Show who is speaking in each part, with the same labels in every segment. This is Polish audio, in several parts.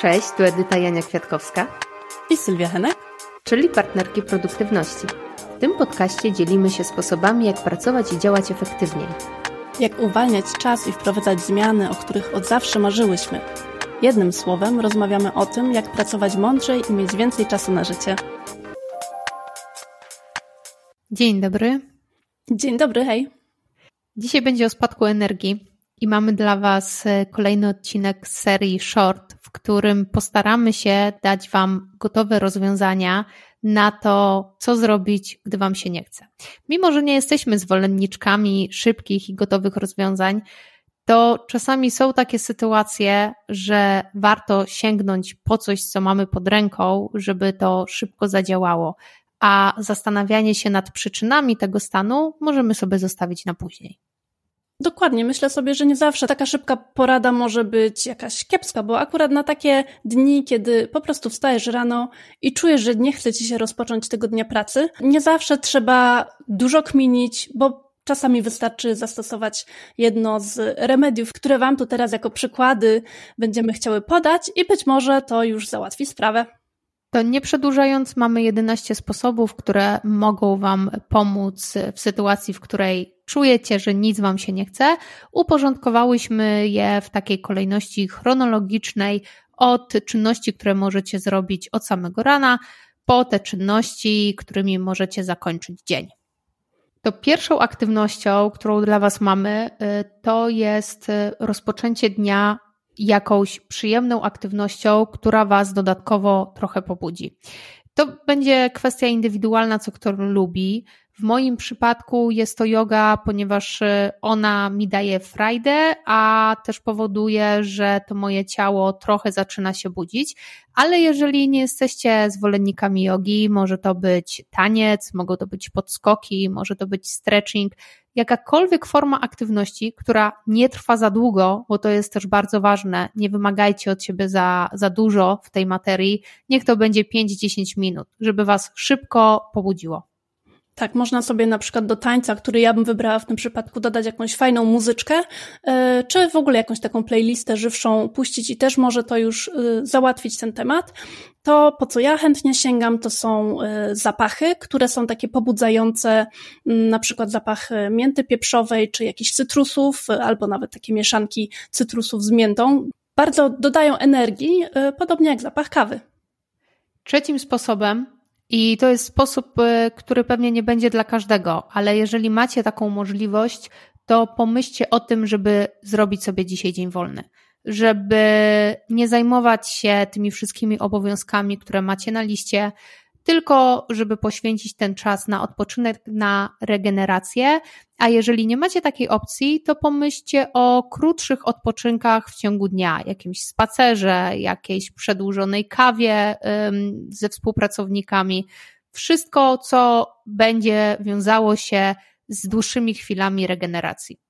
Speaker 1: Cześć, tu Edyta Jania Kwiatkowska
Speaker 2: i Sylwia Henek,
Speaker 1: czyli partnerki produktywności. W tym podcaście dzielimy się sposobami, jak pracować i działać efektywniej.
Speaker 2: Jak uwalniać czas i wprowadzać zmiany, o których od zawsze marzyłyśmy. Jednym słowem rozmawiamy o tym, jak pracować mądrzej i mieć więcej czasu na życie.
Speaker 1: Dzień dobry.
Speaker 2: Dzień dobry, hej.
Speaker 1: Dzisiaj będzie o spadku energii i mamy dla Was e, kolejny odcinek z serii Short, w którym postaramy się dać Wam gotowe rozwiązania na to, co zrobić, gdy Wam się nie chce. Mimo, że nie jesteśmy zwolenniczkami szybkich i gotowych rozwiązań, to czasami są takie sytuacje, że warto sięgnąć po coś, co mamy pod ręką, żeby to szybko zadziałało, a zastanawianie się nad przyczynami tego stanu możemy sobie zostawić na później.
Speaker 2: Dokładnie, myślę sobie, że nie zawsze taka szybka porada może być jakaś kiepska, bo akurat na takie dni, kiedy po prostu wstajesz rano i czujesz, że nie chce ci się rozpocząć tego dnia pracy, nie zawsze trzeba dużo kminić, bo czasami wystarczy zastosować jedno z remediów, które Wam tu teraz jako przykłady będziemy chciały podać i być może to już załatwi sprawę.
Speaker 1: To nie przedłużając, mamy 11 sposobów, które mogą Wam pomóc w sytuacji, w której czujecie, że nic Wam się nie chce. Uporządkowałyśmy je w takiej kolejności chronologicznej od czynności, które możecie zrobić od samego rana, po te czynności, którymi możecie zakończyć dzień. To pierwszą aktywnością, którą dla Was mamy, y, to jest y, rozpoczęcie dnia jakąś przyjemną aktywnością, która Was dodatkowo trochę pobudzi. To będzie kwestia indywidualna, co kto lubi. W moim przypadku jest to yoga, ponieważ y, ona mi daje frajdę, a też powoduje, że to moje ciało trochę zaczyna się budzić. Ale jeżeli nie jesteście zwolennikami jogi, może to być taniec, mogą to być podskoki, może to być stretching, jakakolwiek forma aktywności, która nie trwa za długo, bo to jest też bardzo ważne, nie wymagajcie od siebie za, za dużo w tej materii, niech to będzie 5-10 minut, żeby Was szybko pobudziło.
Speaker 2: Tak, można sobie na przykład do tańca, który ja bym wybrała w tym przypadku, dodać jakąś fajną muzyczkę, e, czy w ogóle jakąś taką playlistę żywszą puścić i też może to już e, załatwić ten temat. To, po co ja chętnie sięgam, to są e, zapachy, które są takie pobudzające, na przykład zapach mięty pieprzowej, czy jakichś cytrusów, albo nawet takie mieszanki cytrusów z miętą. Bardzo dodają energii, podobnie jak zapach kawy.
Speaker 1: Trzecim sposobem i to jest sposób, y, który pewnie nie będzie dla każdego, ale jeżeli macie taką możliwość, to pomyślcie o tym, żeby zrobić sobie dzisiaj dzień wolny. Żeby nie zajmować się tymi wszystkimi obowiązkami, które macie na liście, tylko żeby poświęcić ten czas na odpoczynek, na regenerację. A jeżeli nie macie takiej opcji, to pomyślcie o krótszych odpoczynkach w ciągu dnia, jakimś spacerze, jakiejś przedłużonej kawie ze współpracownikami. Wszystko, co będzie wiązało się z dłuższymi chwilami regeneracji.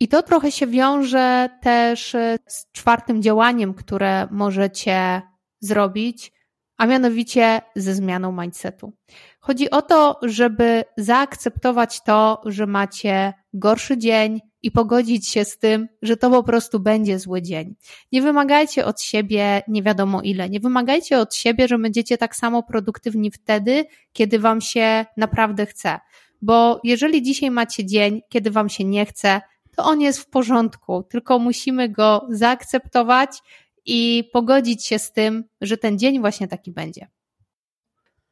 Speaker 1: I to trochę się wiąże też z czwartym działaniem, które możecie zrobić, a mianowicie ze zmianą mindsetu. Chodzi o to, żeby zaakceptować to, że macie gorszy dzień i pogodzić się z tym, że to po prostu będzie zły dzień. Nie wymagajcie od siebie nie wiadomo ile. Nie wymagajcie od siebie, że będziecie tak samo produktywni wtedy, kiedy wam się naprawdę chce. Bo jeżeli dzisiaj macie dzień, kiedy wam się nie chce, to on jest w porządku, tylko musimy go zaakceptować i pogodzić się z tym, że ten dzień właśnie taki będzie.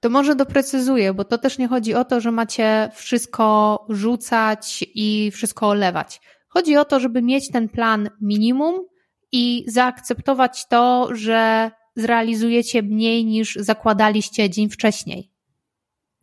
Speaker 1: To może doprecyzuję, bo to też nie chodzi o to, że macie wszystko rzucać i wszystko olewać. Chodzi o to, żeby mieć ten plan minimum i zaakceptować to, że zrealizujecie mniej niż zakładaliście dzień wcześniej.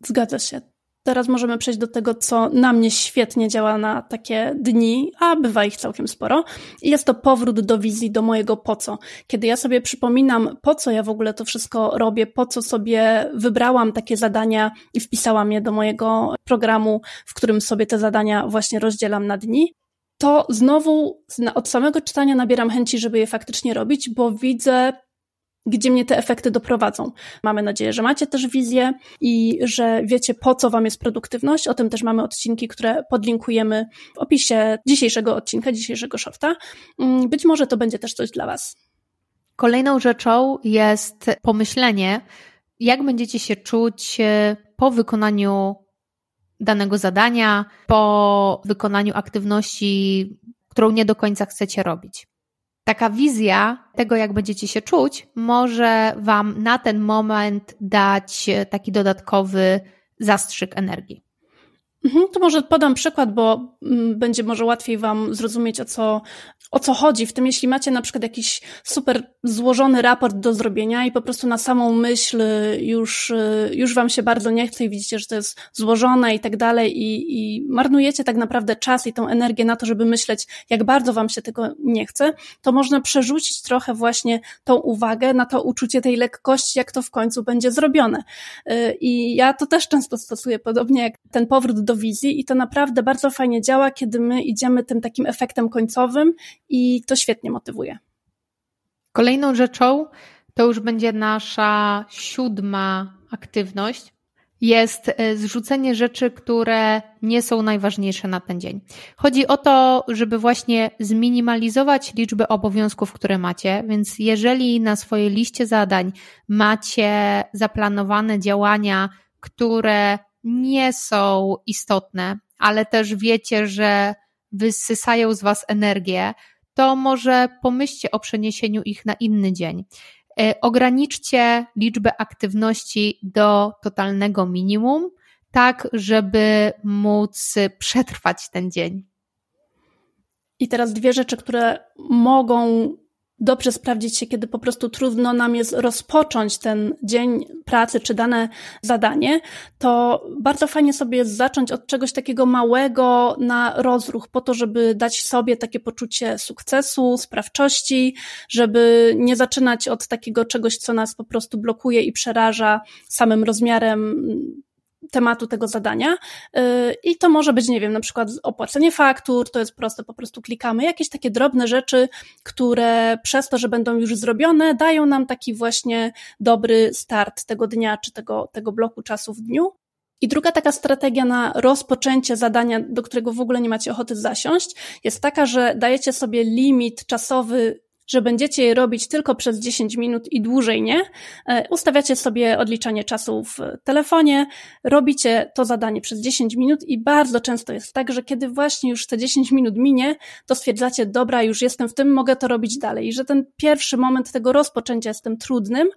Speaker 2: Zgadza się. Teraz możemy przejść do tego, co na mnie świetnie działa na takie dni, a bywa ich całkiem sporo. I jest to powrót do wizji, do mojego po co. Kiedy ja sobie przypominam, po co ja w ogóle to wszystko robię, po co sobie wybrałam takie zadania i wpisałam je do mojego programu, w którym sobie te zadania właśnie rozdzielam na dni, to znowu od samego czytania nabieram chęci, żeby je faktycznie robić, bo widzę gdzie mnie te efekty doprowadzą. Mamy nadzieję, że macie też wizję i że wiecie, po co Wam jest produktywność. O tym też mamy odcinki, które podlinkujemy w opisie dzisiejszego odcinka, dzisiejszego shorta. Mm, być może to będzie też coś dla Was.
Speaker 1: Kolejną rzeczą jest pomyślenie, jak będziecie się czuć e, po wykonaniu danego zadania, po wykonaniu aktywności, którą nie do końca chcecie robić. Taka wizja tego, jak będziecie się czuć, może Wam na ten moment dać taki dodatkowy zastrzyk energii.
Speaker 2: Mhm, to może podam przykład, bo mm, będzie może łatwiej Wam zrozumieć, o co, o co chodzi. W tym, jeśli macie na przykład jakiś super złożony raport do zrobienia i po prostu na samą myśl już, y, już Wam się bardzo nie chce i widzicie, że to jest złożone i tak dalej, i, i marnujecie tak naprawdę czas i tą energię na to, żeby myśleć, jak bardzo Wam się tego nie chce, to można przerzucić trochę właśnie tą uwagę na to uczucie tej lekkości, jak to w końcu będzie zrobione. Y, I ja to też często stosuję, podobnie jak ten powrót do wizji i to naprawdę bardzo fajnie działa, kiedy my idziemy tym takim efektem końcowym i to świetnie motywuje.
Speaker 1: Kolejną rzeczą to już będzie nasza siódma aktywność. Jest e, zrzucenie rzeczy, które nie są najważniejsze na ten dzień. Chodzi o to, żeby właśnie zminimalizować liczbę obowiązków, które macie, więc jeżeli na swojej liście zadań macie zaplanowane działania, które nie są istotne, ale też wiecie, że wysysają z Was energię, to może pomyślcie o przeniesieniu ich na inny dzień. E, ograniczcie liczbę aktywności do totalnego minimum, tak żeby móc przetrwać ten dzień.
Speaker 2: I teraz dwie rzeczy, które mogą dobrze sprawdzić się, kiedy po prostu trudno nam jest rozpocząć ten dzień pracy czy dane zadanie, to bardzo fajnie sobie jest zacząć od czegoś takiego małego na rozruch, po to, żeby dać sobie takie poczucie sukcesu, sprawczości, żeby nie zaczynać od takiego czegoś, co nas po prostu blokuje i przeraża samym rozmiarem tematu tego zadania. Y, I to może być, nie wiem, na przykład opłacenie faktur, to jest proste, po prostu klikamy. Jakieś takie drobne rzeczy, które przez to, że będą już zrobione, dają nam taki właśnie dobry start tego dnia czy tego, tego bloku czasu w dniu. I druga taka strategia na rozpoczęcie zadania, do którego w ogóle nie macie ochoty zasiąść, jest taka, że dajecie sobie limit czasowy że będziecie je robić tylko przez 10 minut i dłużej nie. E, ustawiacie sobie odliczanie czasu w telefonie, robicie to zadanie przez 10 minut i bardzo często jest tak, że kiedy właśnie już te 10 minut minie, to stwierdzacie, dobra, już jestem w tym, mogę to robić dalej. I że ten pierwszy moment tego rozpoczęcia jest tym trudnym,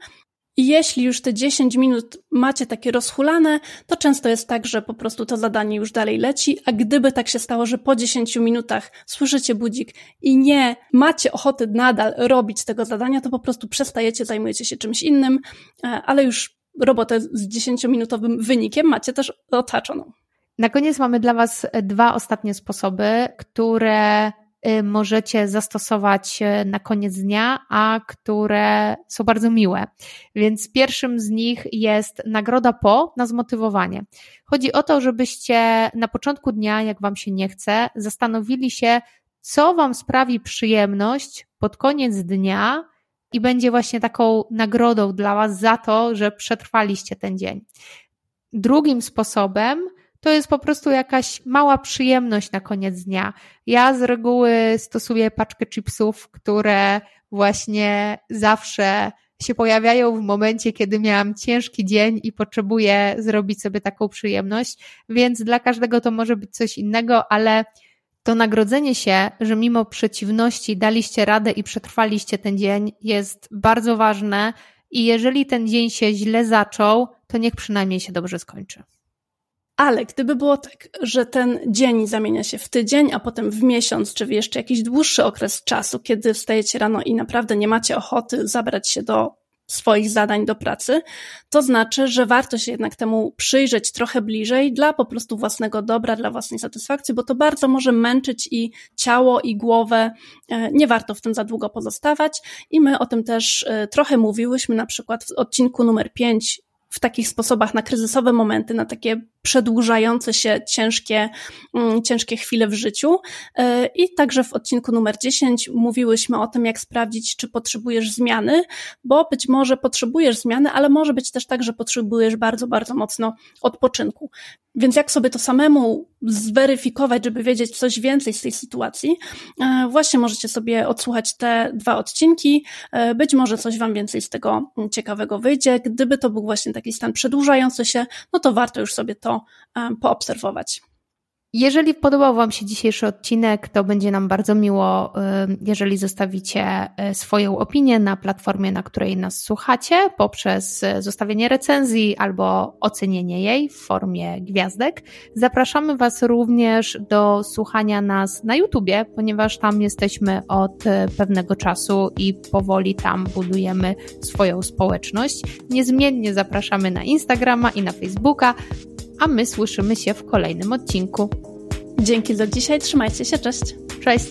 Speaker 2: i jeśli już te 10 minut macie takie rozhulane, to często jest tak, że po prostu to zadanie już dalej leci, a gdyby tak się stało, że po 10 minutach słyszycie budzik i nie macie ochoty nadal robić tego zadania, to po prostu przestajecie, zajmujecie się czymś innym, e, ale już robotę z 10-minutowym wynikiem macie też otaczoną.
Speaker 1: Na koniec mamy dla Was dwa ostatnie sposoby, które możecie zastosować y, na koniec dnia, a które są bardzo miłe. Więc pierwszym z nich jest nagroda po na zmotywowanie. Chodzi o to, żebyście na początku dnia, jak Wam się nie chce, zastanowili się, co Wam sprawi przyjemność pod koniec dnia i będzie właśnie taką nagrodą dla Was za to, że przetrwaliście ten dzień. Drugim sposobem to jest po prostu jakaś mała przyjemność na koniec dnia. Ja z reguły stosuję paczkę chipsów, które właśnie zawsze się pojawiają w momencie, kiedy miałam ciężki dzień i potrzebuję zrobić sobie taką przyjemność, więc dla każdego to może być coś innego, ale to nagrodzenie się, że mimo przeciwności daliście radę i przetrwaliście ten dzień, jest bardzo ważne i jeżeli ten dzień się źle zaczął, to niech przynajmniej się dobrze skończy.
Speaker 2: Ale gdyby było tak, że ten dzień zamienia się w tydzień, a potem w miesiąc, czy w jeszcze jakiś dłuższy okres czasu, kiedy wstajecie rano i naprawdę nie macie ochoty zabrać się do swoich zadań do pracy, to znaczy, że warto się jednak temu przyjrzeć trochę bliżej dla po prostu własnego dobra, dla własnej satysfakcji, bo to bardzo może męczyć i ciało, i głowę. E, nie warto w tym za długo pozostawać i my o tym też e, trochę mówiłyśmy, na przykład w odcinku numer 5 w takich sposobach na kryzysowe momenty, na takie przedłużające się ciężkie, mm, ciężkie chwile w życiu. E, I także w odcinku numer 10 mówiłyśmy o tym, jak sprawdzić, czy potrzebujesz zmiany, bo być może potrzebujesz zmiany, ale może być też tak, że potrzebujesz bardzo, bardzo mocno odpoczynku. Więc jak sobie to samemu zweryfikować, żeby wiedzieć coś więcej z tej sytuacji, e, właśnie możecie sobie odsłuchać te dwa odcinki. E, być może coś Wam więcej z tego ciekawego wyjdzie. Gdyby to był właśnie taki stan przedłużający się, no to warto już sobie to e, poobserwować.
Speaker 1: Jeżeli podobał Wam się dzisiejszy odcinek, to będzie nam bardzo miło, jeżeli zostawicie y, swoją opinię na platformie, na której nas słuchacie, poprzez zostawienie recenzji albo ocenienie jej w formie gwiazdek. Zapraszamy Was również do słuchania nas na YouTubie, ponieważ tam jesteśmy od pewnego czasu i powoli tam budujemy swoją społeczność. Niezmiennie zapraszamy na Instagrama i na Facebooka a my słyszymy się w kolejnym odcinku.
Speaker 2: Dzięki za dzisiaj, trzymajcie się, cześć.
Speaker 1: Cześć.